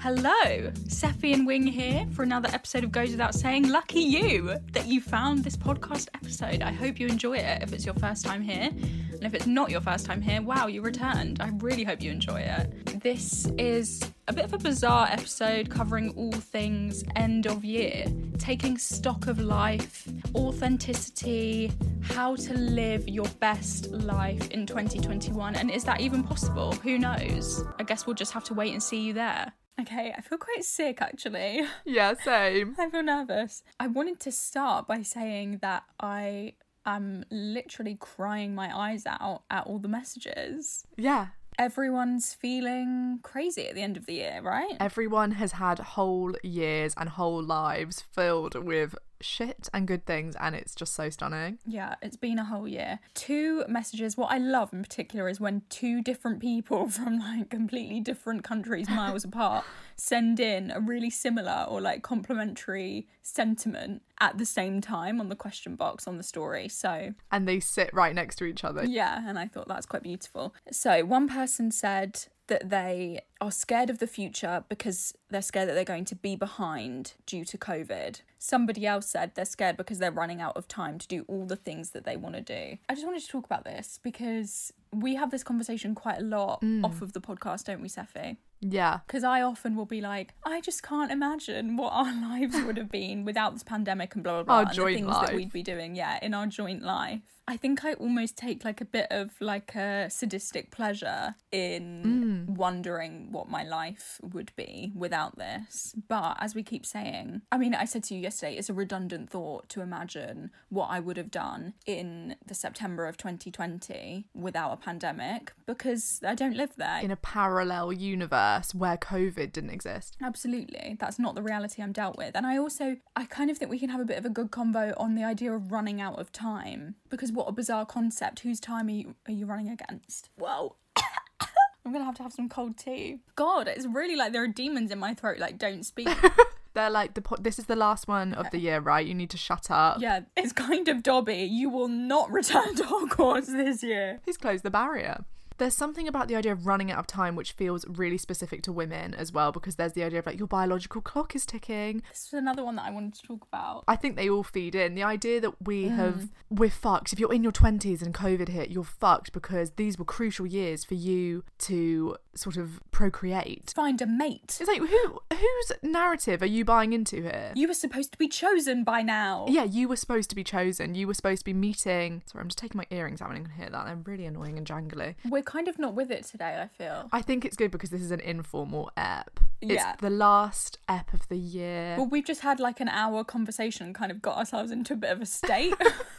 Hello, Seffi and Wing here for another episode of Goes Without Saying. Lucky you that you found this podcast episode. I hope you enjoy it if it's your first time here. And if it's not your first time here, wow, you returned. I really hope you enjoy it. This is a bit of a bizarre episode covering all things end of year, taking stock of life, authenticity, how to live your best life in 2021. And is that even possible? Who knows? I guess we'll just have to wait and see you there. Okay, I feel quite sick actually. Yeah, same. I feel nervous. I wanted to start by saying that I am literally crying my eyes out at all the messages. Yeah. Everyone's feeling crazy at the end of the year, right? Everyone has had whole years and whole lives filled with shit and good things, and it's just so stunning. Yeah, it's been a whole year. Two messages. What I love in particular is when two different people from like completely different countries, miles apart, send in a really similar or like complementary sentiment at the same time on the question box on the story. So, And they sit right next to each other. yeah, and I thought that's quite beautiful. So, one person said that they are scared of the future because they're scared that they're going to be behind due to COVID. Somebody else said they're scared because they're running out of time to do all the things that they want to do. I just wanted to talk about this because we have this conversation quite a lot mm. off of the podcast, don't we, Seffi? Yeah. Because I often will be like, I just can't imagine what our lives would have been without this pandemic and blah blah blah. Our and joint the things life. that we'd be doing, yeah, in our joint life. I think I almost take like a bit of like a sadistic pleasure in mm. wondering what my life would be without this. But as we keep saying, I mean, I said to you yesterday, it's a redundant thought to imagine what I would have done in the September of 2020 without a pandemic because I don't live there. In a parallel universe where COVID didn't exist. Absolutely. That's not the reality I'm dealt with. And I also, I kind of think we can have a bit of a good convo on the idea of running out of time. Because what a bizarre concept. Whose time are you, are you running against? Whoa. I'm going to have to have some cold tea. God, it's really like there are demons in my throat, like, don't speak. They're like the po- this is the last one of the year, right? You need to shut up. yeah, it's kind of Dobby. You will not return to Hogwarts this year. He's closed the barrier. There's something about the idea of running out of time which feels really specific to women as well, because there's the idea of like your biological clock is ticking. This is another one that I wanted to talk about. I think they all feed in. The idea that we Mm. have, we're fucked. If you're in your 20s and COVID hit, you're fucked because these were crucial years for you to sort of procreate. Find a mate. It's like, who whose narrative are you buying into here? You were supposed to be chosen by now. yeah, you were supposed to be chosen. You were supposed to be meeting. Sorry, I'm just taking my earrings out and I can hear that. They're really annoying and jangly. We're kind of not with it today, I feel. I think it's good because this is an informal ep. Yeah. It's the last ep of the year. Well, we've just had like an hour conversation and kind of got ourselves into a bit of a state.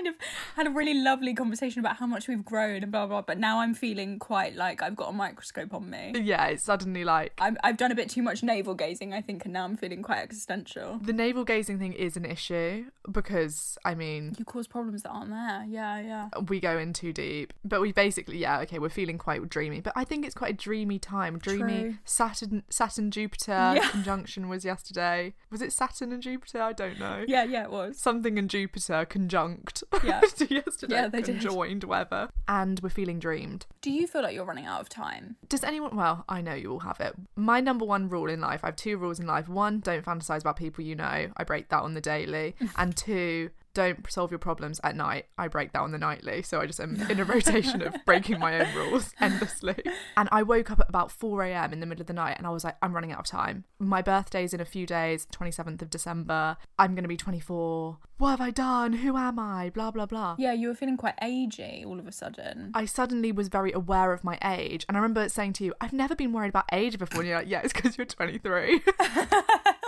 kind of had a really lovely conversation about how much we've grown and blah blah. But now I'm feeling quite like I've got a microscope on me. yeah, it's suddenly like I'm, I've done a bit too much navel gazing, I think, and now I'm feeling quite existential. the navel gazing thing is an issue because I mean You cause problems that aren't there. Yeah, yeah. we go in too deep. But we basically, yeah, okay, we're feeling quite dreamy. But I think it's quite a dreamy time. Dreamy True. Saturn, Saturn, Jupiter Yeah. conjunction was yesterday. Was it Saturn and Jupiter? I don't know. Yeah, yeah, it was. Something and Jupiter conjunct. Yeah. to yesterday. Yeah, they did. Conjoined, whatever. And we're feeling dreamed. Do you feel like you're running out of time? Does anyone? Well, I know you all have it. My number one rule in life. I have two rules in life. One, don't fantasize about people you know. I break that on the daily. and two, don't solve your problems at night. I break that on the nightly, so I just am in a rotation of breaking my own rules endlessly. And I woke up at about 4 a.m. in the middle of the night and I was like, I'm running out of time. My birthday's in a few days, 27th of December. I'm going to be 24. What have I done? Who am I? Blah, blah, blah. Yeah, you were feeling quite agey all of a sudden. I suddenly was very aware of my age. And I remember saying to you, I've never been worried about age before. And you're like, yeah, it's because you're 23.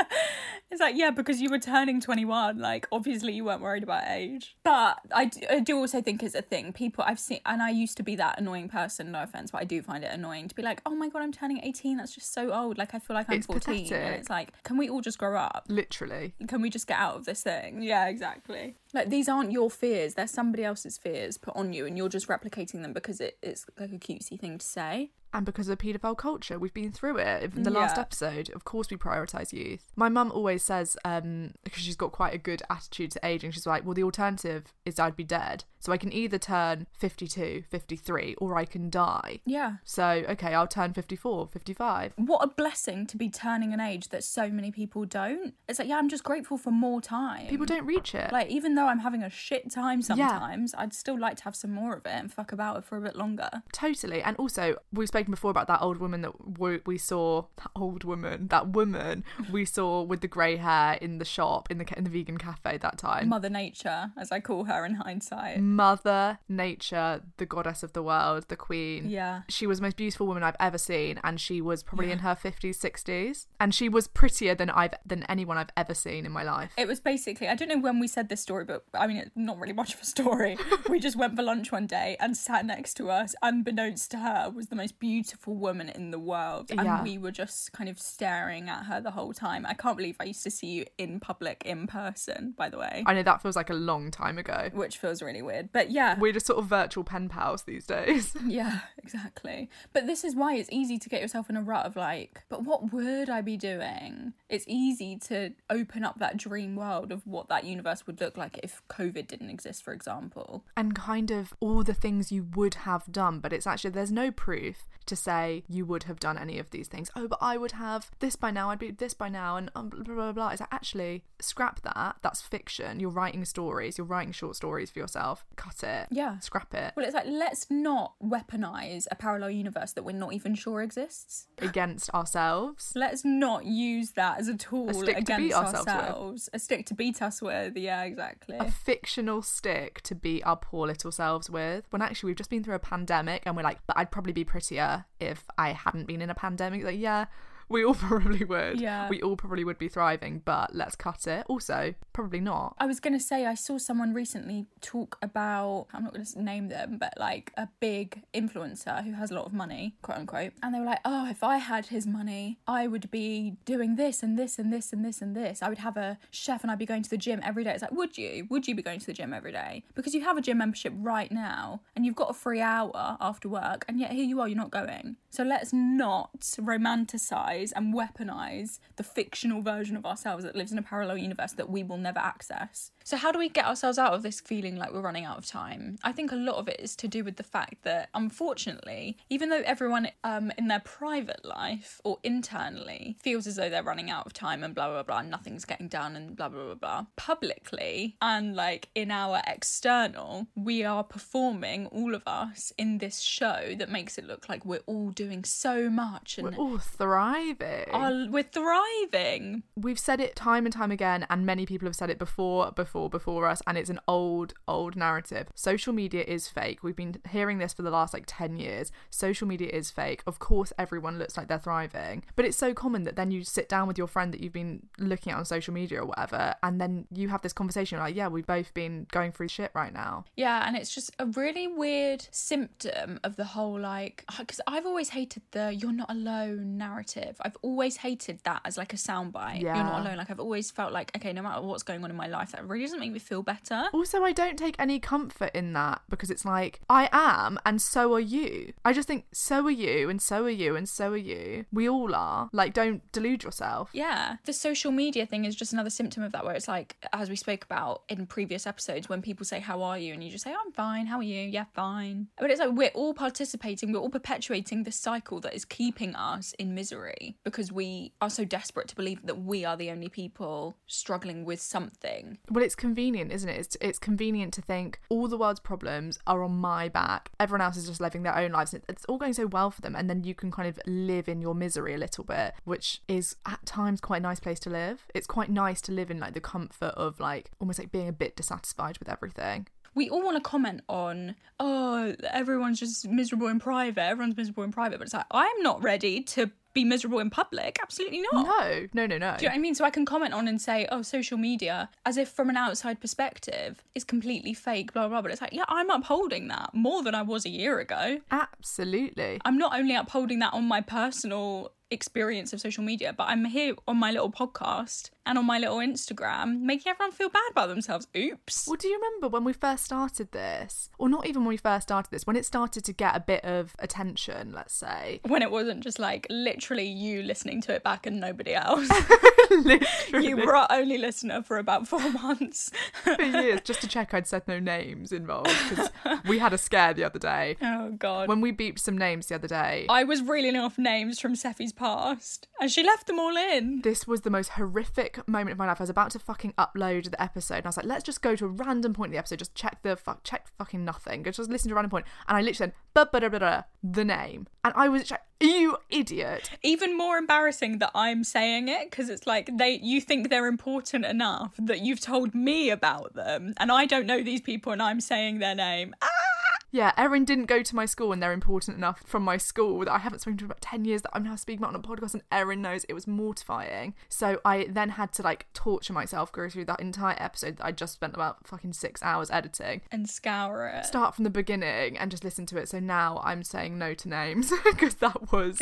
It's like, yeah, because you were turning 21. Like, obviously, you weren't worried about age. But I do, I do also think it's a thing. People I've seen, and I used to be that annoying person, no offense, but I do find it annoying to be like, oh my God, I'm turning 18. That's just so old. Like, I feel like I'm It's 14. And pathetic. it's like, can we all just grow up? Literally. Can we just get out of this thing? Yeah, exactly. Like, these aren't your fears. They're somebody else's fears put on you, and you're just replicating them because it, it's like a cutesy thing to say. And because of paedophile culture we've been through it in the last episode of course we prioritize youth my mum always says um because she's got quite a good attitude to aging she's like well the alternative is i'd be dead so i can either turn 52 53 or i can die Yeah. so okay i'll turn 54 55 What a blessing to be turning an age that so many people don't. It's like, yeah, I'm just grateful for more time. people don't reach it Like, even though I'm having a shit time sometimes, I'd still like to have some more of it and fuck about it for a bit longer. Totally. And also, we've spoken before about that old woman that we, we saw, that old woman, that woman we saw with the grey hair in the shop, in the, in the vegan cafe that time. Mother Nature, as I call her in hindsight. Mother Nature, the goddess of the world, the queen. Yeah. She was the most beautiful woman I've ever seen, and she was probably in her 50s, 60s. And she was prettier than I've than anyone I've ever seen in my life. It was basically, I don't know when we said this story, but I mean, it's not really much of a story. we just went for lunch one day and sat next to us, unbeknownst to her, was the most beautiful woman in the world. And Yeah. we were just kind of staring at her the whole time. I can't believe I used to see you in public, in person, by the way, I know that feels like a long time ago. which feels really weird. But yeah. We're just sort of virtual pen pals these days. Yeah, exactly. But this is why it's easy to get yourself in a rut of like, but what would I be doing? It's easy to open up that dream world of what that universe would look like if COVID didn't exist, for example. and kind of all the things you would have done, but it's actually there's no proof to say you would have done any of these things. Oh, but I would have this by now. I'd be this by now, and um, blah blah blah. blah. It's like actually scrap that. That's fiction. You're writing stories. You're writing short stories for yourself. Cut it. Yeah. Scrap it Well, it's like, let's not weaponize a parallel universe that we're not even sure exists. against ourselves. Let's not use that as a tool stick to against beat ourselves with. ourselves. A stick to beat us with. Yeah, exactly. A fictional stick to beat our poor little selves with. When actually we've just been through a pandemic, and we're like, but I'd probably be prettier if I hadn't been in a pandemic. Like, yeah. We all probably would. Yeah. We all probably would be thriving, but let's cut it. Also, probably not. I was going to say, I saw someone recently talk about, I'm not going to name them, but like a big influencer who has a lot of money, quote unquote. And they were like, oh, if I had his money, I would be doing this and this and this and this and this. I would have a chef and I'd be going to the gym every day. It's like, would you? Would you be going to the gym every day? Because you have a gym membership right now and you've got a free hour after work, and yet here you are, you're not going. So let's not romanticize and weaponize the fictional version of ourselves that lives in a parallel universe that we will never access. So, how do we get ourselves out of this feeling like we're running out of time? I think a lot of it is to do with the fact that, unfortunately, even though everyone um, in their private life or internally feels as though they're running out of time and blah, blah, blah, and nothing's getting done and blah, blah, blah, blah, publicly and like in our external, we are performing, all of us, in this show that makes it look like we're all doing so much and We're all thriving. are, we're thriving. We've said it time and time again, and many people have said it before, before, before us, and it's an old, old narrative. Social media is fake. We've been hearing this for the last like 10 years. Social media is fake. Of course, everyone looks like they're thriving, but it's so common that then you sit down with your friend that you've been looking at on social media or whatever, and then you have this conversation like, yeah, we've both been going through shit right now. Yeah, and it's just a really weird symptom of the whole like because I've always hated the "you're not alone" narrative. I've always hated that as like a soundbite. You're not alone. Like I've always felt like okay, no matter what's going on in my life, that really doesn't make me feel better. Also, I don't take any comfort in that because it's like, I am, and so are you. I just think, so are you, and so are you, and so are you. We all are. Like, don't delude yourself. Yeah, the social media thing is just another symptom of that, where it's like, as we spoke about in previous episodes, when people say, How are you? and you just say, oh, I'm fine, how are you? Yeah, fine. But it's like we're all participating, we're all perpetuating this cycle that is keeping us in misery. because we are so desperate to believe that we are the only people struggling with something. Well, it's convenient, isn't it? It's, it's convenient to think all the world's problems are on my back. Everyone else is just living their own lives. It's all going so well for them. And then you can kind of live in your misery a little bit, which is at times quite a nice place to live. It's quite nice to live in like the comfort of like almost like being a bit dissatisfied with everything. We all want to comment on, oh, everyone's just miserable in private, everyone's miserable in private, but it's like, I'm not ready to be miserable in public. Absolutely not. No, no, no, no. Do you know what I mean? So I can comment on and say, oh, social media, as if from an outside perspective, is completely fake, blah, blah, blah. But it's like, yeah, I'm upholding that more than I was a year ago. Absolutely. I'm not only upholding that on my personal experience of social media, but I'm here on my little podcast and on my little Instagram making everyone feel bad about themselves. Oops. Well, do you remember when we first started this? Or not even when we first started this, when it started to get a bit of attention, let's say. When it wasn't just like literally you listening to it back and nobody else. You were our only listener for about four months. for years, just to check I'd said no names involved because we had a scare the other day. oh, God. When we beeped some names the other day, I was reeling off names from Seffi's past and she left them all in. this was the most horrific moment of my life. I was about to fucking upload the episode, and I was like, let's just go to a random point in the episode, just check the fuck, check fucking nothing, just listen to a random point. and I literally said, "Ba ba da ba the name, and I was like, you idiot. Even more embarrassing that I'm saying it because it's like they you think they're important enough that you've told me about them and I don't know these people and I'm saying their name. Ah! Yeah, Erin didn't go to my school, and they're important enough from my school that I haven't spoken to for about 10 years that I'm now speaking about on a podcast, and Erin knows it was mortifying. So I then had to like torture myself, go through that entire episode that I just spent about fucking six hours editing. And scour it. Start from the beginning and just listen to it. So now I'm saying no to names because that was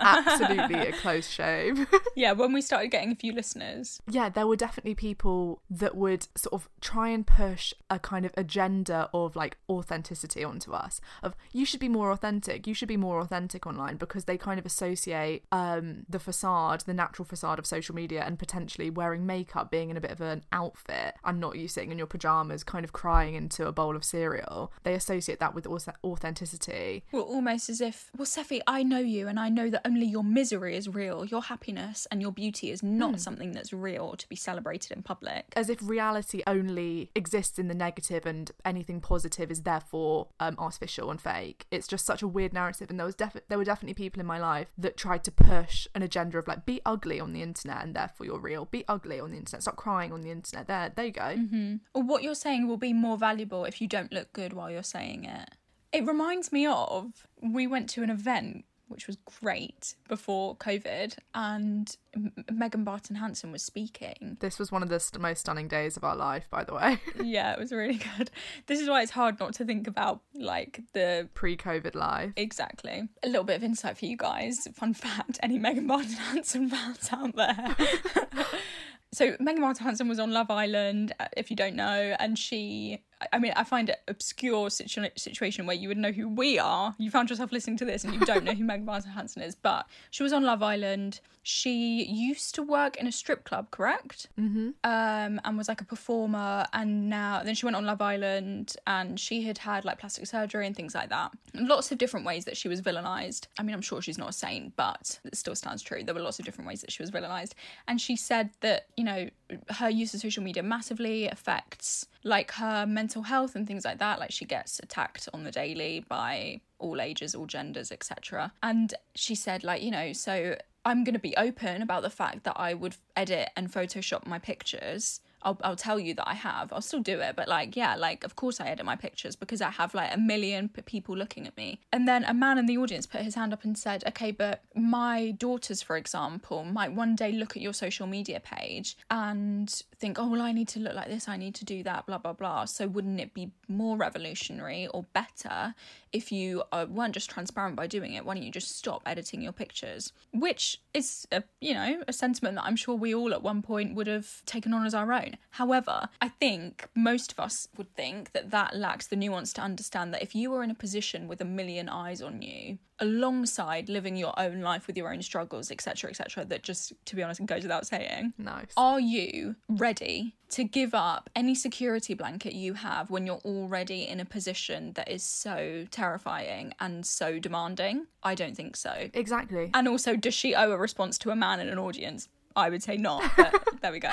absolutely a close shave. Yeah, when we started getting a few listeners. yeah, there were definitely people that would sort of try and push a kind of agenda of like authenticity onto us of you should be more authentic, you should be more authentic online because they kind of associate um the facade, the natural facade of social media and potentially wearing makeup being in a bit of an outfit and not you sitting in your pajamas kind of crying into a bowl of cereal. They associate that with auth- authenticity. Well, almost as if, well, Seffi, I know you and I know that only your misery is real. Your happiness and your beauty is not something that's real to be celebrated in public. as if reality only exists in the negative and anything positive is therefore um, artificial and fake. It's just such a weird narrative, and there was defi- there were definitely people in my life that tried to push an agenda of like be ugly on the internet and therefore you're real. Be ugly on the internet. Stop crying on the internet. There, there you go. Or what you're saying will be more valuable if you don't look good while you're saying it. It reminds me of we went to an event which was great before COVID, and M- Megan Barton Hanson was speaking. This was one of the st- most stunning days of our life, by the way. Yeah, it was really good. This is why it's hard not to think about like the Pre-COVID life. Exactly. A little bit of insight for you guys. Fun fact any Megan Barton Hanson fans out there? so, Megan Barton Hanson was on Love Island, uh, if you don't know, and she. I- mean, I find it obscure situ- situation where you would know who we are. You found yourself listening to this and you don't know who Megan Barton Hanson is, but she was on Love Island. She used to work in a strip club, correct? Mm-hmm. Um, and was like a performer, and now then she went on Love Island, and she had had like plastic surgery and things like that. Lots of different ways that she was villainized. I mean, I'm sure she's not a saint, but it still stands true. There were lots of different ways that she was villainized, and she said that you know her use of social media massively affects like her mental health and things like that. Like she gets attacked on the daily by all ages, all genders, etc. And she said like you know so. I'm going to be open about the fact that I would edit and Photoshop my pictures. I'll, I'll tell you that I have. I'll still do it, but like, yeah, like, of course I edit my pictures because I have like a million p- people looking at me. And then a man in the audience put his hand up and said, okay, but my daughters, for example, might one day look at your social media page and think, oh, well, I need to look like this, I need to do that, blah, blah, blah. So wouldn't it be more revolutionary or better if you uh, weren't just transparent by doing it? Why don't you just stop editing your pictures? Which is, a, you know, a sentiment that I'm sure we all at one point would have taken on as our own. However, I think most of us would think that that lacks the nuance to understand that if you were in a position with a million eyes on you, alongside living your own life with your own struggles, etc., etc., that just, to be honest, goes without saying. Nice. Are you ready to give up any security blanket you have when you're already in a position that is so terrifying and so demanding? I don't think so. Exactly. And also, does she owe a response to a man in an audience? I would say not, but there we go.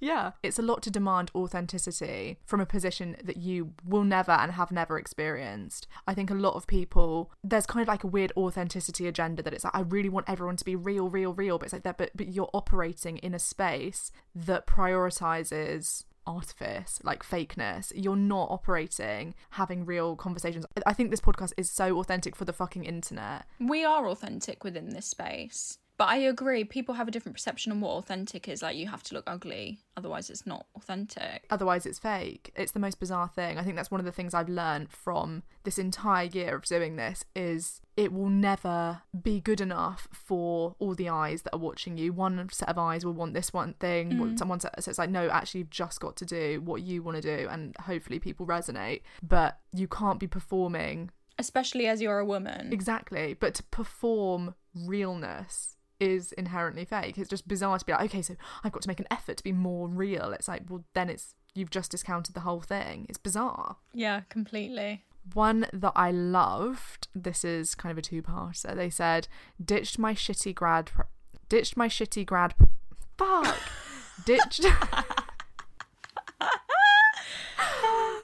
Yeah. It's a lot to demand authenticity from a position that you will never and have never experienced. I think a lot of people, there's kind of like a weird authenticity agenda that it's like, I really want everyone to be real, real, real. But it's like that, but, but you're operating in a space that prioritizes artifice, like fakeness. You're not operating having real conversations. I think this podcast is so authentic for the fucking internet. We are authentic within this space. But I agree, people have a different perception on what authentic is. Like, you have to look ugly, otherwise, it's not authentic. Otherwise, it's fake. It's the most bizarre thing. I think that's one of the things I've learned from this entire year of doing this is it will never be good enough for all the eyes that are watching you. One set of eyes will want this one thing. Mm. Someone so it's like no, actually, you've just got to do what you want to do, and hopefully, people resonate. But you can't be performing Especially as you're a woman. exactly. But to perform realness is inherently fake. It's just bizarre to be like, okay, so I've got to make an effort to be more real. It's like, well, then it's you've just discounted the whole thing. It's bizarre. Yeah, completely. One that I loved, this is kind of a two-parter. They said, ditched my shitty grad, pro- ditched my shitty grad, fuck, ditched.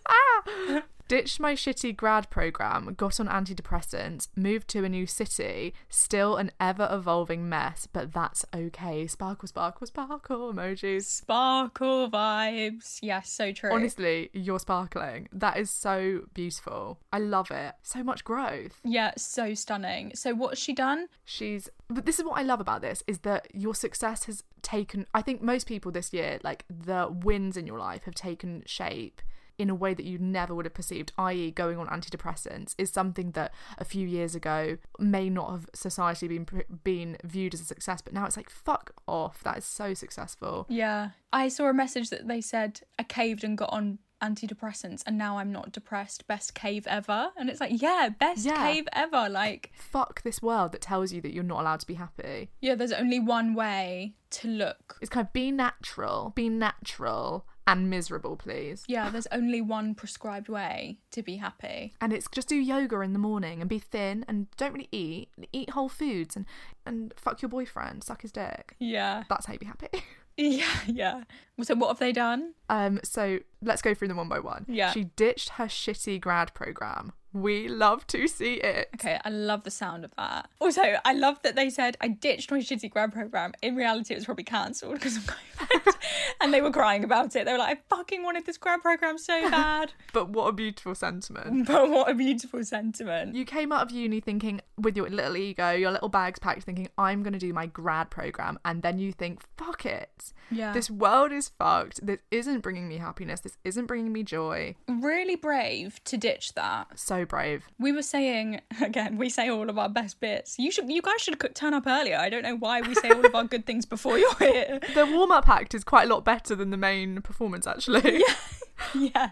ah! Ditched my shitty grad program, got on antidepressants, moved to a new city, still an ever evolving mess, but that's okay. Sparkle, sparkle, sparkle emojis. Sparkle vibes. Yes, so true. Honestly, you're sparkling. That is so beautiful. I love it. So much growth. Yeah, so stunning. So, what's she done? She's but this is what I love about this is that your success has taken I think most people this year like the wins in your life have taken shape in a way that you never would have perceived, i.e., going on antidepressants, is something that a few years ago may not have society been been viewed as a success, but now it's like fuck off. That is so successful. Yeah, I saw a message that they said I caved and got on antidepressants and now I'm not depressed. Best cave ever. And it's like, yeah, best Yeah. cave ever. Like, Fuck this world that tells you that you're not allowed to be happy. yeah, there's only one way to look. It's kind of be natural, be natural and miserable, please. Yeah, there's only one prescribed way to be happy. And it's just do yoga in the morning and be thin and don't really eat. Eat whole foods and and fuck your boyfriend, suck his dick. Yeah. That's how you be happy. Yeah, yeah. So what have they done? Um, so let's go through them one by one. Yeah. She ditched her shitty grad program. We love to see it. Okay, I love the sound of that. Also, I love that they said I ditched my shitty grad program. In reality, it was probably cancelled because of COVID, and they were crying about it. They were like, "I fucking wanted this grad program so bad." But what a beautiful sentiment. but what a beautiful sentiment. You came out of uni thinking, with your little ego, your little bags packed, thinking, I'm going to do my grad program. And then you think, fuck it. Yeah. This world is fucked. This isn't bringing me happiness. This isn't bringing me joy. really brave to ditch that. So brave. We were saying again, we say all of our best bits. You should, you guys should turn up earlier. I don't know why we say all of our good things before you're here. The warm up act is quite a lot better than the main performance, actually. yeah,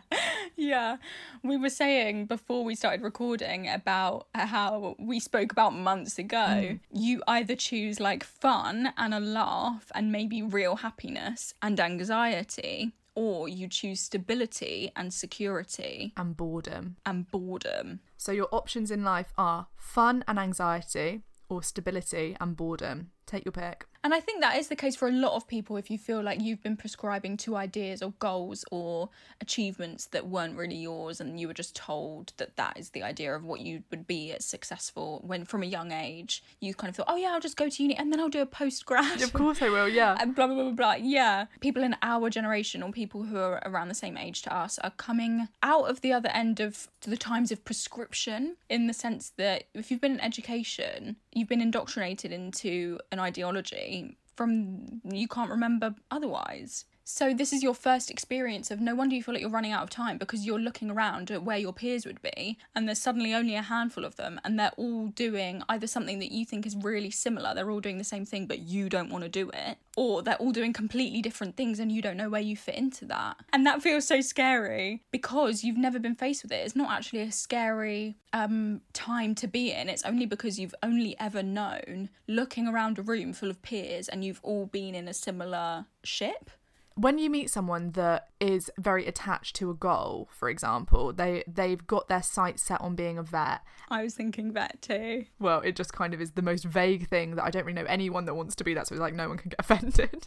yeah. We were saying before we started recording about how we spoke about months ago. Hmm. You either choose like fun and a laugh and maybe real happiness and anxiety, or you choose stability and security and boredom. and boredom. So your options in life are fun and anxiety, or stability and boredom. Take your pick. And I think that is the case for a lot of people if you feel like you've been prescribing to ideas or goals or achievements that weren't really yours and you were just told that that is the idea of what you would be as successful when from a young age you kind of thought, oh yeah, I'll just go to uni and then I'll do a post grad. Of course I will, yeah. And blah, blah, blah, blah, blah. Yeah. People in our generation or people who are around the same age to us are coming out of the other end of the times of prescription in the sense that if you've been in education, you've been indoctrinated into an ideology from you can't remember otherwise. So this is your first experience of no wonder you feel like you're running out of time because you're looking around at where your peers would be and there's suddenly only a handful of them and they're all doing either something that you think is really similar, they're all doing the same thing but you don't want to do it, or they're all doing completely different things and you don't know where you fit into that. And that feels so scary because you've never been faced with it. It's not actually a scary um time to be in. It's only because you've only ever known looking around a room full of peers and you've all been in a similar ship when you meet someone that is very attached to a goal, for example, they they've got their sights set on being a vet. I was thinking vet too. Well, it just kind of is the most vague thing that I don't really know anyone that wants to be that, so it's like no one can get offended.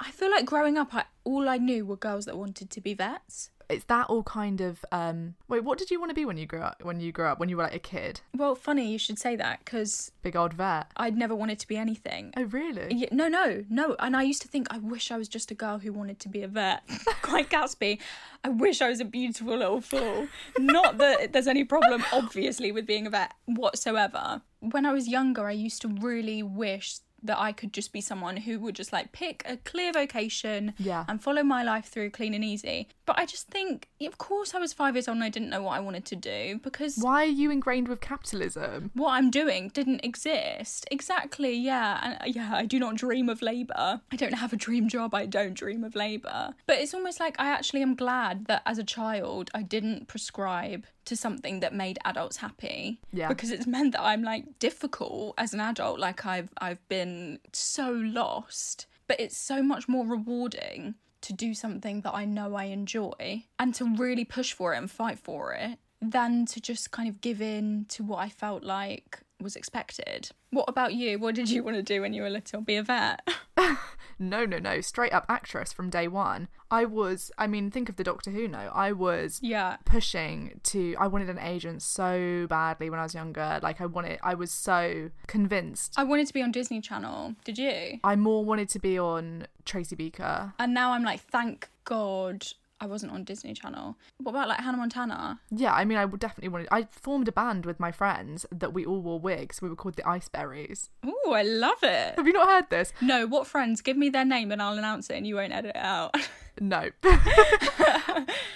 I feel like growing up, I, all I knew were girls that wanted to be vets. It's that all kind of um wait, what did you want to be when you grew up when you grew up when you were like a kid? Well, funny you should say that because Big old vet. I'd never wanted to be anything. Oh really? Yeah, no, no, no. And I used to think, I wish I was just a girl who wanted to be a vet. Quite Gatsby. I wish I was a beautiful little fool. Not that there's any problem, obviously, with being a vet whatsoever. When I was younger, I used to really wish that I could just be someone who would just like pick a clear vocation Yeah. and follow my life through clean and easy. But I just think, of course, I was five years old and I didn't know what I wanted to do because Why are you ingrained with capitalism? what I'm doing didn't exist. Exactly, yeah. And uh, yeah, I do not dream of labour. I don't have a dream job. I don't dream of labour. But it's almost like I actually am glad that as a child I didn't prescribe to something that made adults happy. Yeah. Because it's meant that I'm like difficult as an adult. Like I've I've been so lost. But it's so much more rewarding to do something that I know I enjoy and to really push for it and fight for it than to just kind of give in to what I felt like was expected. What about you? What did you want to do when you were little? Be a vet? No, no, no. Straight up actress from day one. I was, I mean, think of the Doctor Who no. I was yeah. pushing to, I wanted an agent so badly when I was younger. Like, I wanted, I was so convinced. I wanted to be on Disney Channel. Did you? I more wanted to be on Tracy Beaker. And now I'm like, thank God I wasn't on Disney Channel. What about like Hannah Montana? Yeah, I mean, I would definitely wanted. I formed a band with my friends that we all wore wigs. We were called the Iceberries. Ooh, I love it. Have you not heard this? No, what friends? Give me their name and I'll announce it and you won't edit it out. No.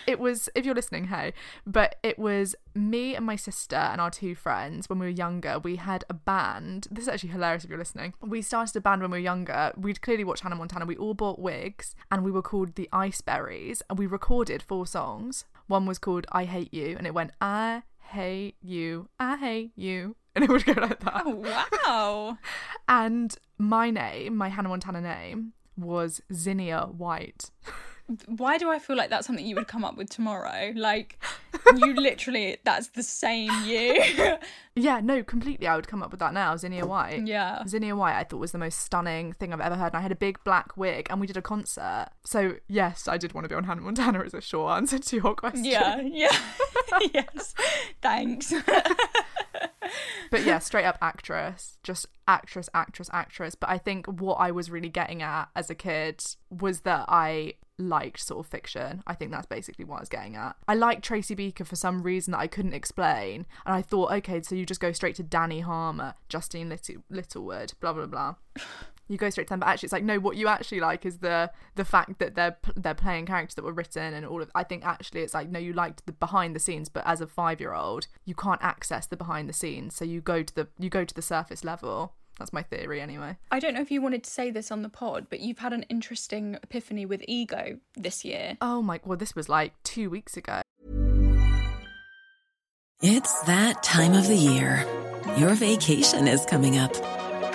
it was, if you're listening, hey, but it was me and my sister and our two friends when we were younger. We had a band. This is actually hilarious if you're listening. We started a band when we were younger. We'd clearly watched Hannah Montana. We all bought wigs and we were called the Iceberries and we recorded four songs. One was called I Hate You and it went, I hate you, I hate you. And it would go like that. oh, wow. And my name, my Hannah Montana name, was Zinnia White. Why do I feel like that's something you would come up with tomorrow? Like, you literally, that's the same you. Yeah, no, completely. I would come up with that now. Zinnia White. Yeah. Zinnia White, I thought was the most stunning thing I've ever heard. And I had a big black wig and we did a concert. So, yes, I did want to be on Hannah Montana as a short answer to your question. yeah, yeah. yes. Thanks. But yeah, straight up actress. Just actress, actress, actress. But I think what I was really getting at as a kid was that I liked sort of fiction. I think that's basically what I was getting at. I liked Tracy Beaker for some reason that I couldn't explain. And I thought, okay, so you just go straight to Dani Harmer, Justine Little- Littlewood, blah, blah, blah. You go straight to them, but actually, it's like no. What you actually like is the the fact that they're they're playing characters that were written and all of. I think actually, it's like no, you liked the behind the scenes, but as a five year old, you can't access the behind the scenes, so you go to the you go to the surface level. That's my theory, anyway. I don't know if you wanted to say this on the pod, but you've had an interesting epiphany with ego this year. Oh my, well, this was like two weeks ago. It's that time of the year. Your vacation is coming up.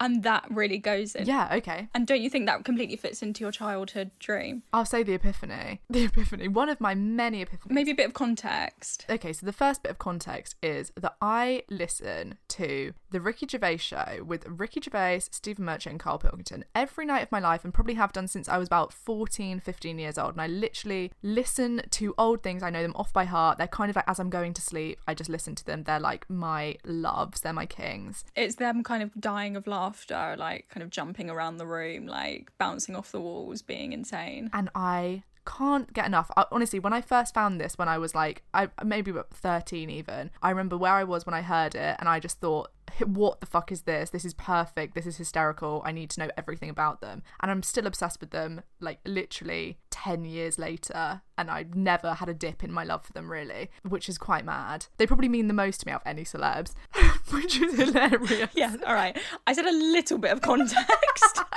And that really goes in. Yeah, okay. And don't you think that completely fits into your childhood dream? I'll say the epiphany. The epiphany. One of my many epiphanies. Maybe a bit of context. Okay, so the first bit of context is that I listen to the Ricky Gervais show with Ricky Gervais, Stephen Merchant, and Carl Pilkington every night of my life and probably have done since I was about 14, 15 years old. And I literally listen to old things. I know them off by heart. They're kind of like as I'm going to sleep, I just listen to them. They're like my loves, they're my kings. It's them kind of dying of laughter, like kind of jumping around the room, like bouncing off the walls, being insane. and I can't get enough. I, honestly, when I first found this, when I was like, I maybe about thirteen even, I remember where I was when I heard it, and I just thought, what the fuck is this? This is perfect. This is hysterical. I need to know everything about them, and I'm still obsessed with them. Like literally ten years later, and I've never had a dip in my love for them really, which is quite mad. They probably mean the most to me out of any celebs, which is hilarious. Yeah, all right. I said a little bit of context.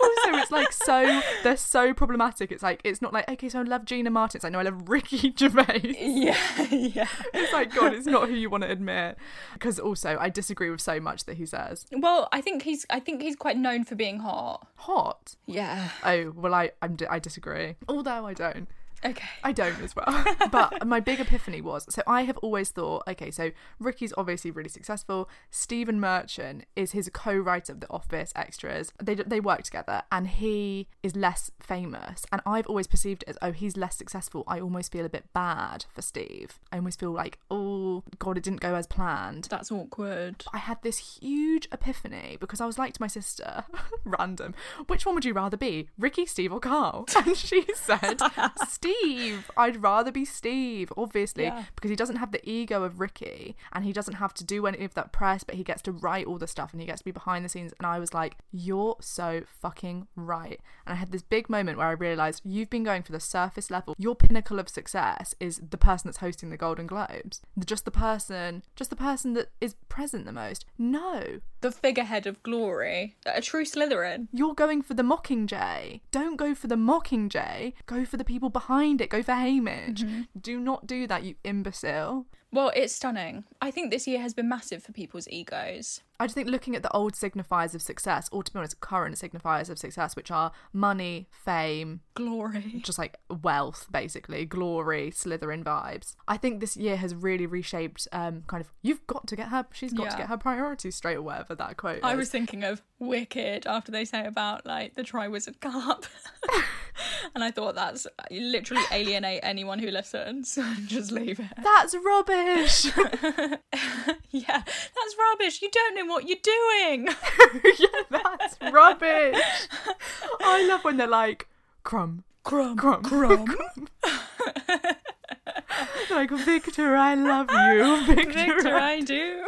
also it's like so they're so problematic. It's like it's not like okay so i love gina martin it's like no i love ricky gervais. Yeah, yeah. it's like god it's not who you want to admit. Because also i disagree with so much that he says. Well, I think he's I think he's quite known for being hot. hot? Yeah. oh well i I'm, i disagree. Although i don't Okay. I don't as well. but my big epiphany was so I have always thought, okay, so Ricky's obviously really successful. Stephen Merchant is his co-writer of The Office Extras. They they work together, and he is less famous. And I've always perceived it as, oh, he's less successful. I almost feel a bit bad for Steve. I almost feel like, oh God, it didn't go as planned. That's awkward. I had this huge epiphany because I was like to my sister, random, which one would you rather be, Ricky, Steve, or Carl? And she said, Steve. I'd rather be Steve, obviously, Yeah. because he doesn't have the ego of Ricky and he doesn't have to do any of that press, but he gets to write all the stuff and he gets to be behind the scenes. And I was like, you're so fucking right. And I had this big moment where I realized you've been going for the surface level. Your pinnacle of success is the person that's hosting the Golden Globes, just the person, just the person that is present the most. No, The figurehead of glory. A true Slytherin. you're going for the Mockingjay. Don't go for the Mockingjay. Go for the people behind it. Go for Haymitch. Mm-hmm. Do not do that, you imbecile. Well, it's stunning. I think this year has been massive for people's egos. I just think looking at the old signifiers of success, or to be honest, current signifiers of success, which are money, fame, Glory. just like wealth, basically, glory, Slytherin vibes. I think this year has really reshaped um, kind of, you've got to get her, she's got to get her priorities straight or whatever that quote I is. was thinking of Wicked after they say about like the Triwizard Cup. and I thought that's literally alienate anyone who listens. Just leave it. That's rubbish. Yeah, that's rubbish. You don't know what you're doing. yeah, that's rubbish. I love when they're like, Krum, Krum. Krum, Krum. like, Victor, I love you. Victor, Victor, I do.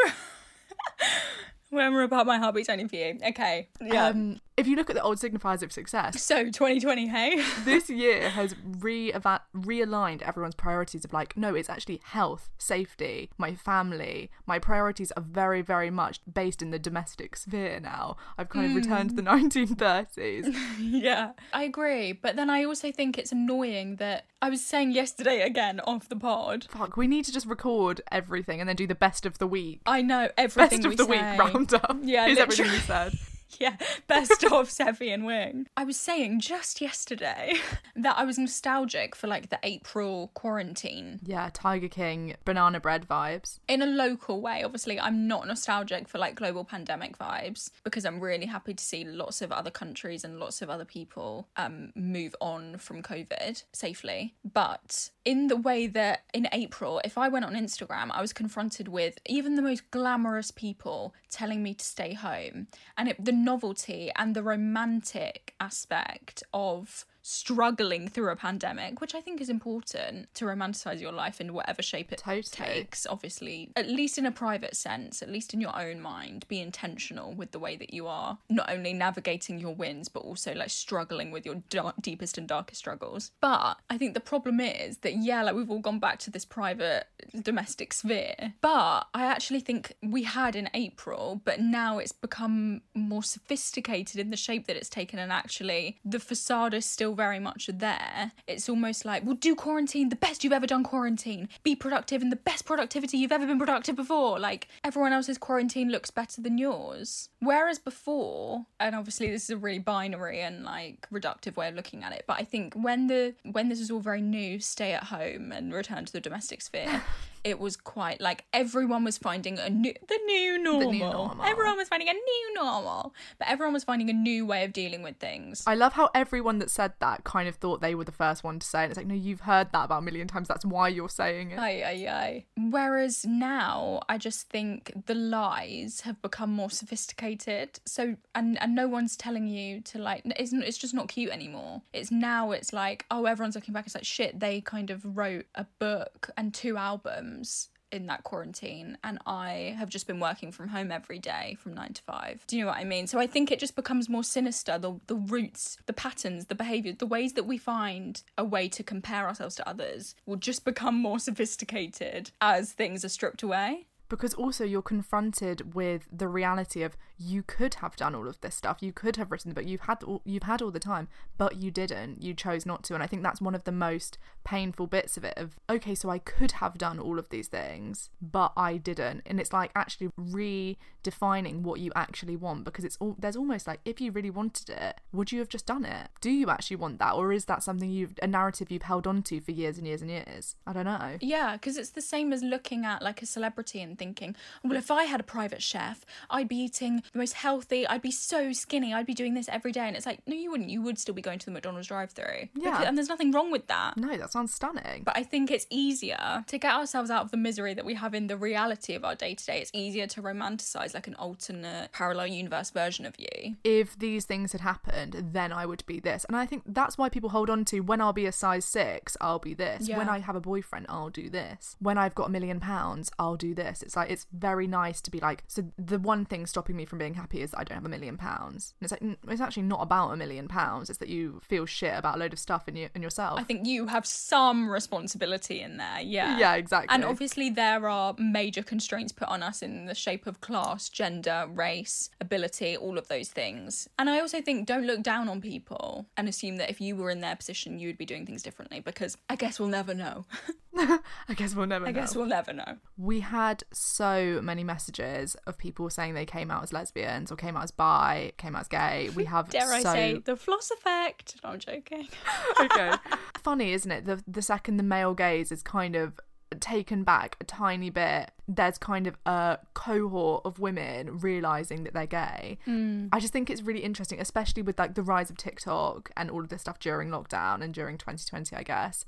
When we're apart, my beats only for you. Okay. Yeah. Um, if you look at the old signifiers of success, so 2020, hey? this year has re realigned everyone's priorities of like, no, it's actually health, safety, my family. My priorities are very, very much based in the domestic sphere now. I've kind of returned to the 1930s. yeah, I agree. But then I also think it's annoying that I was saying yesterday again off the pod. Fuck, we need to just record everything and then do the best of the week. I know everything Best of the say. week roundup. Yeah, is everything we literally. said. Yeah, best of Seffi and Wing. I was saying just yesterday that I was nostalgic for like the April quarantine Yeah, Tiger King, banana bread vibes. in a local way. Obviously, I'm not nostalgic for like global pandemic vibes because I'm really happy to see lots of other countries and lots of other people um, move on from COVID safely. But in the way that in April, if I went on Instagram, I was confronted with even the most glamorous people telling me to stay home. And it, the novelty and the romantic aspect of struggling through a pandemic, which I think is important to romanticize your life in whatever shape it Totally. takes. Obviously, at least in a private sense, at least in your own mind, be intentional with the way that you are not only navigating your wins, but also like struggling with your dark, deepest and darkest struggles. But I think the problem is that, yeah, like we've all gone back to this private domestic sphere. But I actually think we had in April, but now it's become more sophisticated in the shape that it's taken, and actually the facade is still very much there. It's almost like, well, do quarantine the best you've ever done quarantine, be productive in the best productivity you've ever been productive before. Like everyone else's quarantine looks better than yours. Whereas before, and obviously this is a really binary and like reductive way of looking at it, but I think when the when this was all very new, stay at home and return to the domestic sphere. It was quite like everyone was finding a new the new normal. normal. Everyone was finding a new normal, but everyone was finding a new way of dealing with things. I love how everyone that said that kind of thought they were the first one to say it. It's like, no, you've heard that about a million times. That's why you're saying it. Aye, aye, aye. Whereas now, I just think the lies have become more sophisticated. So, and and no one's telling you to like. It's it's just not cute anymore. It's now. It's like, oh, everyone's looking back. It's like shit. They kind of wrote a book and two albums in that quarantine and I have just been working from home every day from 9 to 5. Do you know what I mean? So I think it just becomes more sinister the the roots, the patterns, the behavior, the ways that we find a way to compare ourselves to others will just become more sophisticated as things are stripped away. Because also you're confronted with the reality of you could have done all of this stuff you could have written the book you've had all, you've had all the time but you didn't you chose not to. And i think that's one of the most painful bits of it of okay so i could have done all of these things but i didn't. And it's like actually redefining what you actually want because it's all there's almost like if you really wanted it would you have just done it? Do you actually want that? Or is that something you've a narrative you've held on to for years and years and years? I don't know. Yeah, because it's the same as looking at like a celebrity and thinking, well, if I had a private chef, I'd be eating the most healthy, I'd be so skinny, I'd be doing this every day. And it's like, no, you wouldn't. You would still be going to the McDonald's drive through. Yeah. And there's nothing wrong with that. no that sounds stunning But I think it's easier to get ourselves out of the misery that we have in the reality of our day to day. It's easier to romanticize like an alternate parallel universe version of you. if these things had happened, then I would be this. And I think that's why people hold on to when I'll be a size six, I'll be this. When I have a boyfriend, I'll do this. When I've got a million pounds, I'll do this. It's like, it's very nice to be like, so the one thing stopping me from being happy is that I don't have a million pounds. And it's like, it's actually not about a million pounds. It's that you feel shit about a load of stuff in, you, in yourself. I think you have some responsibility in there, yeah. Yeah, exactly. And obviously, there are major constraints put on us in the shape of class, gender, race, ability, all of those things. And I also think don't look down on people and assume that if you were in their position, you would be doing things differently because I guess we'll never know. I guess we'll never know. I know. guess we'll never know. we had so many messages of people saying they came out as lesbians or came out as bi, came out as gay. We have Dare I say the floss effect? No, I'm joking. okay. Funny, isn't it? The the second the male gaze is kind of taken back a tiny bit, there's kind of a cohort of women realizing that they're gay. Hmm. I just think it's really interesting, especially with like the rise of TikTok and all of this stuff during lockdown and during 2020, I guess.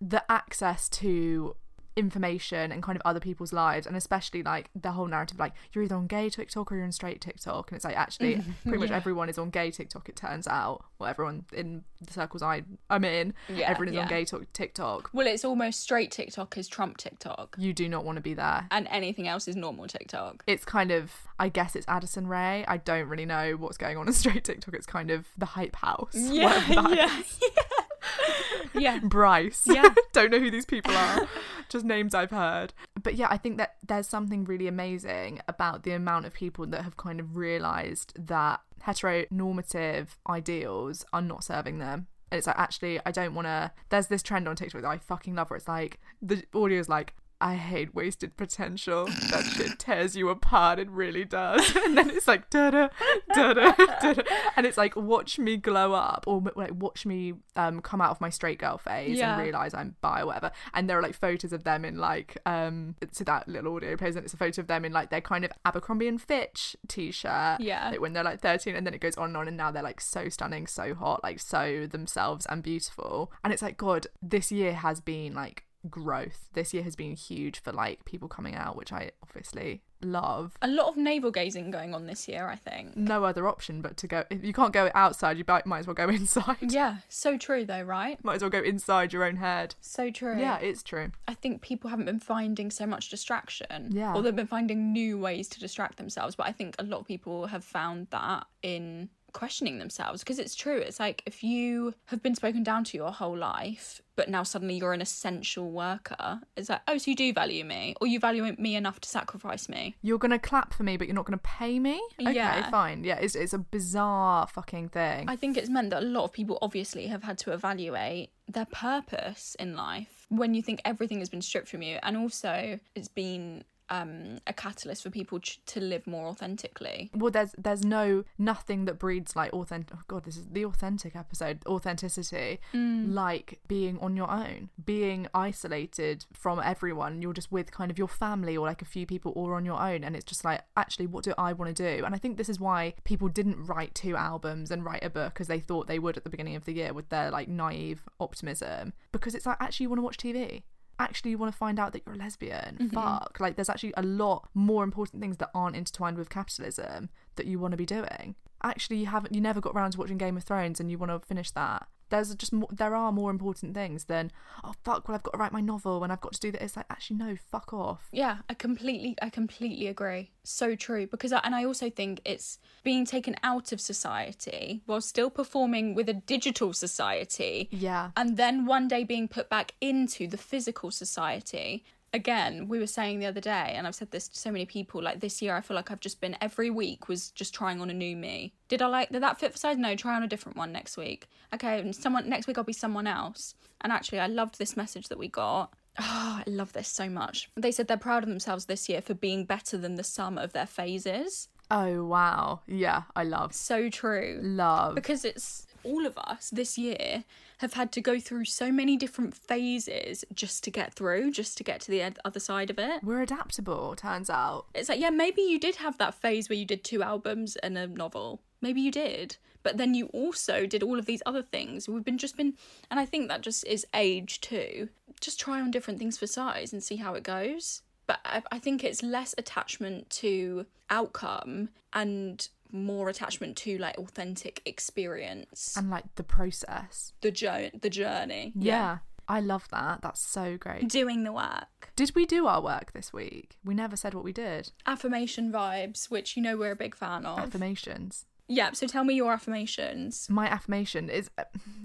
The access to information and kind of other people's lives and especially like the whole narrative like you're either on gay TikTok or you're on straight TikTok and it's like actually pretty much everyone is on gay TikTok it turns out well everyone in the circles I I'm in Yeah, everyone is on gay tok- TikTok. Well, it's almost straight TikTok is Trump TikTok, you do not want to be there. And anything else is normal TikTok. it's kind of I guess it's Addison Rae I don't really know what's going on in straight TikTok. It's kind of the hype house. Yeah, is. yeah. Bryce. Yeah. Don't know who these people are. Just names I've heard. But yeah, I think that there's something really amazing about the amount of people that have kind of realized that heteronormative ideals are not serving them. And it's like, actually, I don't want to. There's this trend on TikTok that I fucking love where it's like, the audio is like, I hate wasted potential. That shit tears you apart. It really does. And then it's like da da da da da, and it's like watch me glow up, or like watch me um come out of my straight girl phase Yeah. and realize I'm bi or whatever. And there are like photos of them in like um so that little audio plays and it's a photo of them in like their kind of Abercrombie and Fitch t-shirt. Yeah. Like when they're like 13, and then it goes on and on, and now they're like so stunning, so hot, like so themselves and beautiful. And it's like God, this year has been like growth. This year has been huge for like people coming out, which I obviously love. A lot of navel gazing going on this year, I think. No other option but to go. If you can't go outside, you might might as well go inside. Yeah, so true though, right? Might as well go inside your own head. So true. Yeah, it's true. I think people haven't been finding so much distraction. Yeah. Or they've been finding new ways to distract themselves. But I think a lot of people have found that in questioning themselves because it's true. It's like if you have been spoken down to your whole life, but now suddenly you're an essential worker, it's like, oh, so you do value me, or you value me enough to sacrifice me. You're gonna clap for me, but you're not gonna pay me. Okay, Yeah. fine. Yeah, it's it's a bizarre fucking thing. I think it's meant that a lot of people obviously have had to evaluate their purpose in life when you think everything has been stripped from you, and also it's been um, a catalyst for people ch- to live more authentically. well, there's there's no nothing that breeds like authentic. Oh god, this is the authentic episode. Authenticity, like being on your own, being isolated from everyone. You're just with kind of your family or like a few people, or on your own, and it's just like actually, what do I want to do? And I think this is why people didn't write two albums and write a book as they thought they would at the beginning of the year with their like naive optimism, because it's like actually you want to watch TV. Actually you want to find out that you're a lesbian. Mm-hmm. Fuck. Like there's actually a lot more important things that aren't intertwined with capitalism that you want to be doing. Actually you haven't you never got around to watching Game of Thrones and you want to finish that. There's just more, there are more important things than oh fuck well I've got to write my novel and I've got to do that. It's like actually no fuck off. Yeah, I completely, I completely agree. So true because, I, and I also think it's being taken out of society while still performing with a digital society. Yeah. and then one day being put back into the physical society. Again, we were saying the other day, and I've said this to so many people. Like this year, I feel like I've just been every week was just trying on a new me. Did I like did that fit for size? No, try on a different one next week. Okay, and someone next week I'll be someone else. And actually, I loved this message that we got. Oh, I love this so much. They said they're proud of themselves this year for being better than the sum of their phases. Oh wow. Yeah, I love So true love. because it's all of us this year have had to go through so many different phases just to get through, just to get to the other side of it. We're adaptable, turns out. It's like, yeah, maybe you did have that phase where you did two albums and a novel. Maybe you did. But then you also did all of these other things. We've been just been, and I think that just is age too. Just try on different things for size and see how it goes. But I, I think it's less attachment to outcome and more attachment to like authentic experience And like the process. the journey the journey Yeah. I love that. That's so great. doing the work Did we do our work this week? We never said what we did. affirmation vibes which you know we're a big fan of Affirmations. Yeah so tell me your affirmations My affirmation is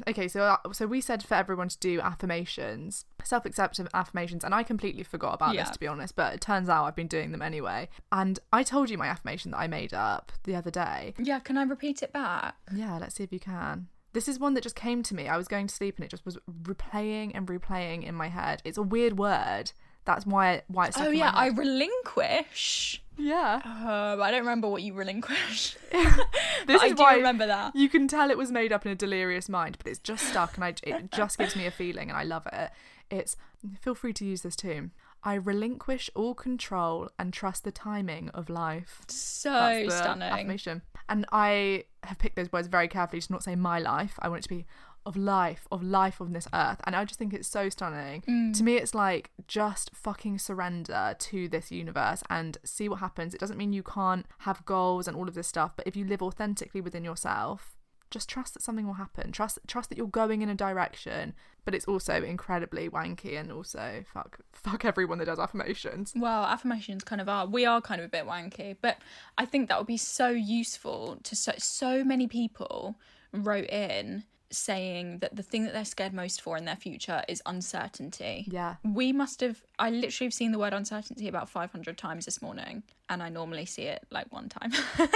okay. So, uh, so we said for everyone to do affirmations, self-acceptance affirmations, and I completely forgot about Yeah. this to be honest. But it turns out I've been doing them anyway. And I told you my affirmation that I made up the other day. yeah can i repeat it back Yeah, let's see if you can. This is one that just came to me. I was going to sleep and it just was replaying and replaying in my head. It's a weird word. That's why why it's oh yeah i relinquish yeah. um, i don't remember what you relinquish This is do why remember that. You can tell it was made up in a delirious mind, but it's just stuck, and I, it just gives me a feeling, and I love it. It's feel free to use this too. I relinquish all control and trust the timing of life. so stunning affirmation. And I have picked those words very carefully to not say my life. I want it to be of life, of life on this earth. And I just think it's so stunning. Mm. To me, it's like just fucking surrender to this universe and see what happens. It doesn't mean you can't have goals and all of this stuff, but if you live authentically within yourself, just trust that something will happen. Trust trust that you're going in a direction, but it's also incredibly wanky and also fuck fuck everyone that does affirmations. Well, affirmations kind of are. We are kind of a bit wanky, but I think that would be so useful to so, so many people wrote in saying that the thing that they're scared most for in their future is uncertainty. Yeah. We must have I literally have seen the word uncertainty about 500 times this morning and I normally see it like one time.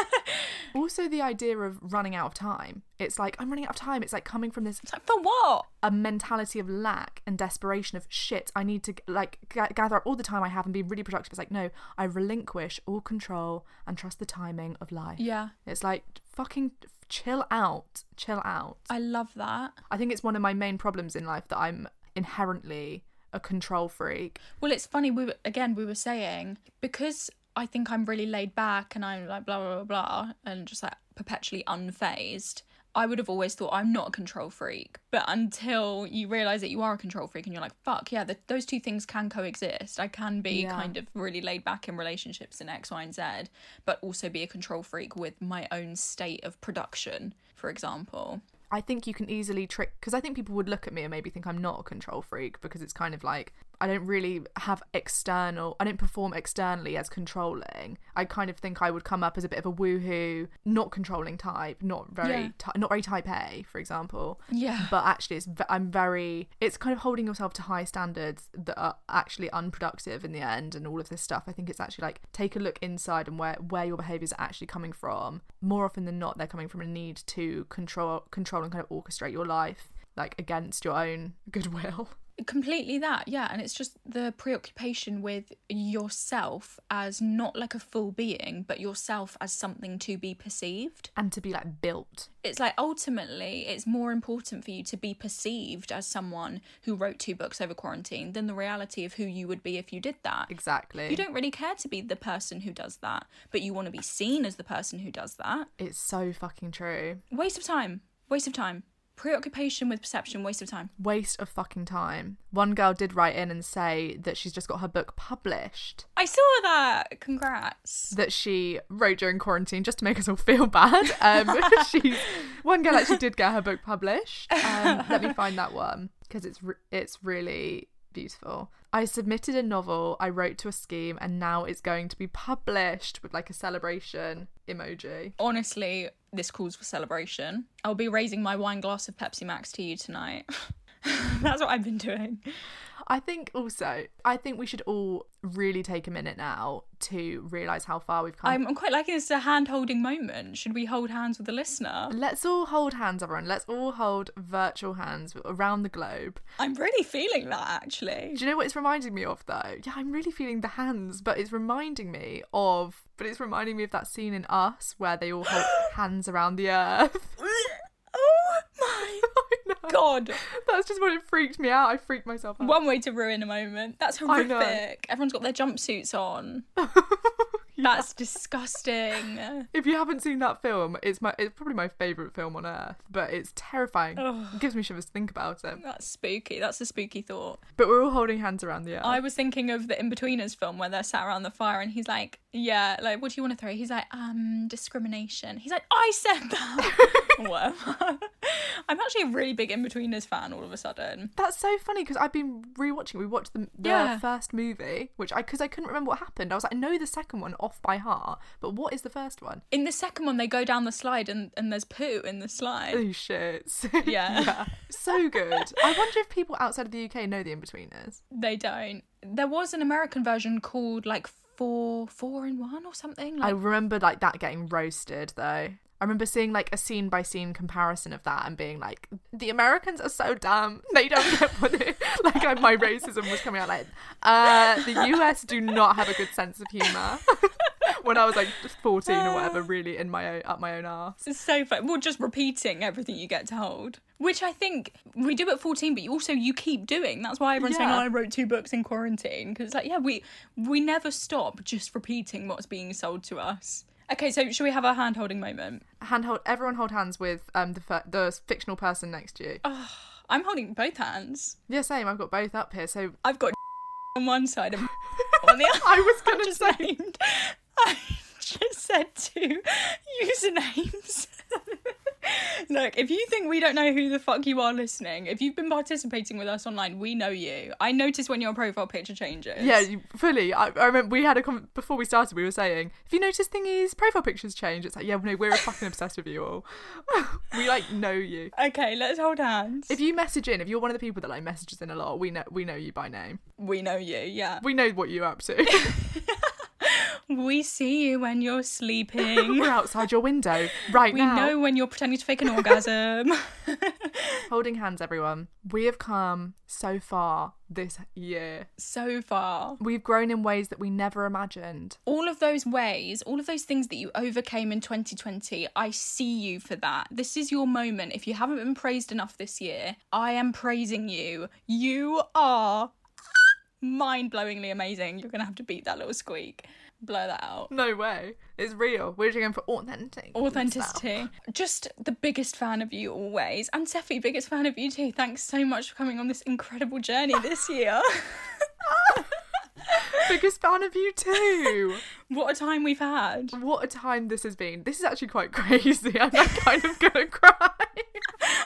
Also the idea of running out of time. It's like I'm running out of time. It's like coming from this it's like for what? a mentality of lack and desperation of shit i need to like g- gather up all the time i have and be really productive it's like no i relinquish all control and trust the timing of life Yeah. it's like fucking chill out chill out I love that. i think it's one of my main problems in life that i'm inherently a control freak Well, it's funny. We were, again, we were saying because I think I'm really laid back and I'm like blah blah blah blah and just like perpetually unfazed. I would have always thought I'm not a control freak. But until you realize that you are a control freak and you're like, fuck, yeah, the, those two things can coexist. I can be Yeah. kind of really laid back in relationships and X, Y, and Z, but also be a control freak with my own state of production, for example. I think you can easily trick because I think people would look at me and maybe think I'm not a control freak because it's kind of like I don't really have external I don't perform externally as controlling. I kind of think I would come up as a bit of a woohoo, not controlling type, not very Yeah. ty- not very type A, for example. Yeah. But actually it's I'm very it's kind of holding yourself to high standards that are actually unproductive in the end and all of this stuff. I think it's actually like take a look inside and where where your behaviors are actually coming from. More often than not they're coming from a need to control control and kind of orchestrate your life like against your own goodwill. Completely that yeah and it's just the preoccupation with yourself as not like a full being but yourself as something to be perceived And to be like built. it's like ultimately it's more important for you to be perceived as someone who wrote two books over quarantine than the reality of who you would be if you did that Exactly. you don't really care to be the person who does that but you want to be seen as the person who does that It's so fucking true. waste of time waste of time preoccupation with perception waste of time Waste of fucking time. One girl did write in and say that she's just got her book published. i saw that congrats that she wrote during quarantine just to make us all feel bad. Um, she's one girl actually did get her book published. Um, let me find that one because it's re- it's really beautiful. I submitted a novel I wrote to a scheme and now it's going to be published with like a celebration emoji. honestly, this calls for celebration. I'll be raising my wine glass of Pepsi Max to you tonight. That's what I've been doing. I think also I think we should all really take a minute now to realize how far we've come. I'm, I'm quite liking this a hand holding moment. Should we hold hands with the listener? Let's all hold hands, everyone. Let's all hold virtual hands around the globe. I'm really feeling that actually. Do you know what it's reminding me of though? Yeah, I'm really feeling the hands, but it's reminding me of but it's reminding me of that scene in Us where they all hold hands around the earth. Oh my god. That's just what it freaked me out. I freaked myself out. One way to ruin a moment. That's horrific. Everyone's got their jumpsuits on. That's disgusting. If you haven't seen that film, it's my it's probably my favourite film on earth, but it's terrifying. It gives me shivers to think about it. That's spooky. That's a spooky thought. But we're all holding hands around the earth. I was thinking of the In-Betweeners film where they're sat around the fire and he's like, yeah, like, what do you want to throw? He's like, um, discrimination. He's like, I said that. Whatever. I'm actually a really big In-Betweeners fan all of a sudden. That's so funny because I've been rewatching. We watched the, the Yeah. first movie, which I because I couldn't remember what happened. I was like, I know the second one off by heart, but what is the first one? In the second one, they go down the slide and, and there's poo in the slide. Oh shit! Yeah. so good. I wonder if people outside of the UK know the In-Betweeners. They don't. There was an American version called like Four Four in One or something. I remember like that getting roasted though. I remember seeing like a scene by scene comparison of that and being like, the Americans are so dumb. They don't get what it like. I, my racism was coming out like, uh, the US do not have a good sense of humor. when I was like 14 or whatever, really in my own up my own ass. It's so fun. Well, just repeating everything you get told, which I think we do at fourteen, but you also you keep doing. That's why everyone's saying, "Oh, I wrote two books in quarantine," because it's like, yeah, we we never stop just repeating what's being sold to us. Okay, so should we have our hand holding moment? Hand hold, everyone hold hands with um the fir- the fictional person next to you. I'm holding both hands. Yeah, same. I've got both up here. So I've got on one side and on the other. I was gonna just say. named. I just said two usernames. Look, if you think we don't know who the fuck you are listening, if you've been participating with us online, we know you. I notice when your profile picture changes. Yeah, you, fully. I, I remember we had a com- before we started. We were saying, if you notice thingies, profile pictures change. It's like, yeah, no, we're fucking obsessed with you all. we like know you. Okay, let's hold hands. If you message in, if you're one of the people that like messages in a lot, we know we know you by name. we know you, yeah. We know what you're up to. We see you when you're sleeping. we're outside your window right we now. know when you're pretending to fake an orgasm. Holding hands, everyone. We have come so far this year. so far. We've grown in ways that we never imagined. all of those ways, all of those things that you overcame in 2020, I see you for that. This is your moment. If you haven't been praised enough this year, I am praising you. You are mind blowingly amazing. You're going to have to beat that little squeak. Blur that out. No way. It's real. We're just going for authentic. Authenticity. Just the biggest fan of you always. And Seffi, biggest fan of you too. Thanks so much for coming on this incredible journey this year. Biggest fan of you too. what a time we've had. What a time this has been. This is actually quite crazy. I'm like kind of gonna cry.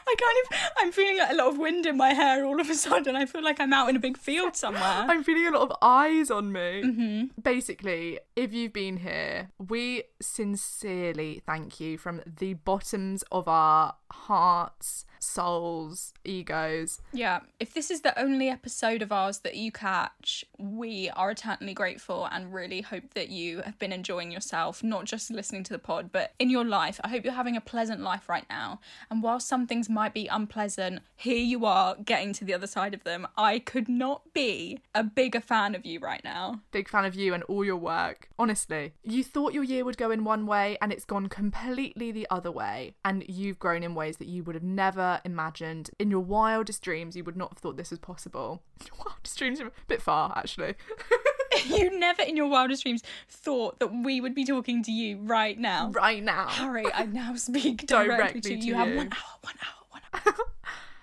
I kind of, I'm feeling like a lot of wind in my hair all of a sudden. I feel like I'm out in a big field somewhere. I'm feeling a lot of eyes on me. Mm-hmm. Basically, if you've been here, we sincerely thank you from the bottoms of our hearts, souls, egos. Yeah, if this is the only episode of ours that you catch, we are eternally grateful and really hope that you have been enjoying yourself, not just listening to the pod, but in your life. I hope you're having a pleasant life right now. And while some things might be unpleasant, here you are getting to the other side of them. I could not be a bigger fan of you right now. Big fan of you and all your work. Honestly, you thought your year would go in one way and it's gone completely the other way. And you've grown in ways that you would have never imagined. In your wildest dreams, you would not have thought this was possible. Your wildest dreams are a bit far, actually. you never in your wildest dreams thought that we would be talking to you right now. right now. Harry, I now speak directly, Directly to you. to You have one hour, one hour, one hour.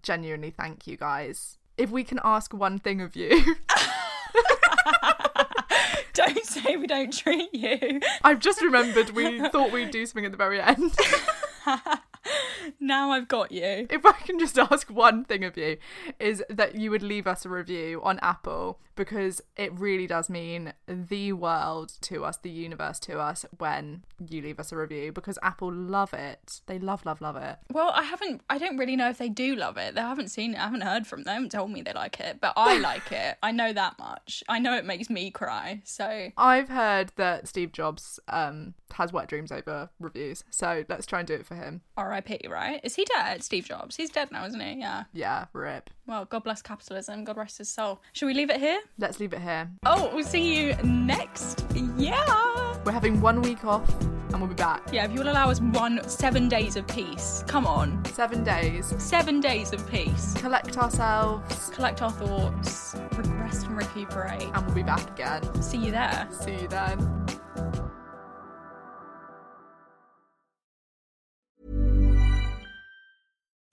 Genuinely, thank you guys. If we can ask one thing of you, don't say we don't treat you. I've just remembered we thought we'd do something at the very end. Now I've got you. if I can just ask one thing of you, is that you would leave us a review on Apple because it really does mean the world to us, the universe to us when you leave us a review because Apple love it. They love, love, love it. Well, I haven't. I don't really know if they do love it. They haven't seen it. I haven't heard from them. Told me they like it, but I like it. I know that much. I know it makes me cry. So I've heard that Steve Jobs um, has wet dreams over reviews, so let's try and do it for him. R.I.P. Right? Is he dead? Steve Jobs. He's dead now, isn't he? Yeah. Yeah, rip. Well, God bless capitalism. God rest his soul. Should we leave it here? Let's leave it here. Oh, we'll see you next. Yeah. We're having one week off and we'll be back. Yeah. If you will allow us one seven days of peace. Come on. Seven days. Seven days of peace. Collect ourselves Collect our thoughts. Rest and recuperate. and we'll be back again. See you there. See you then.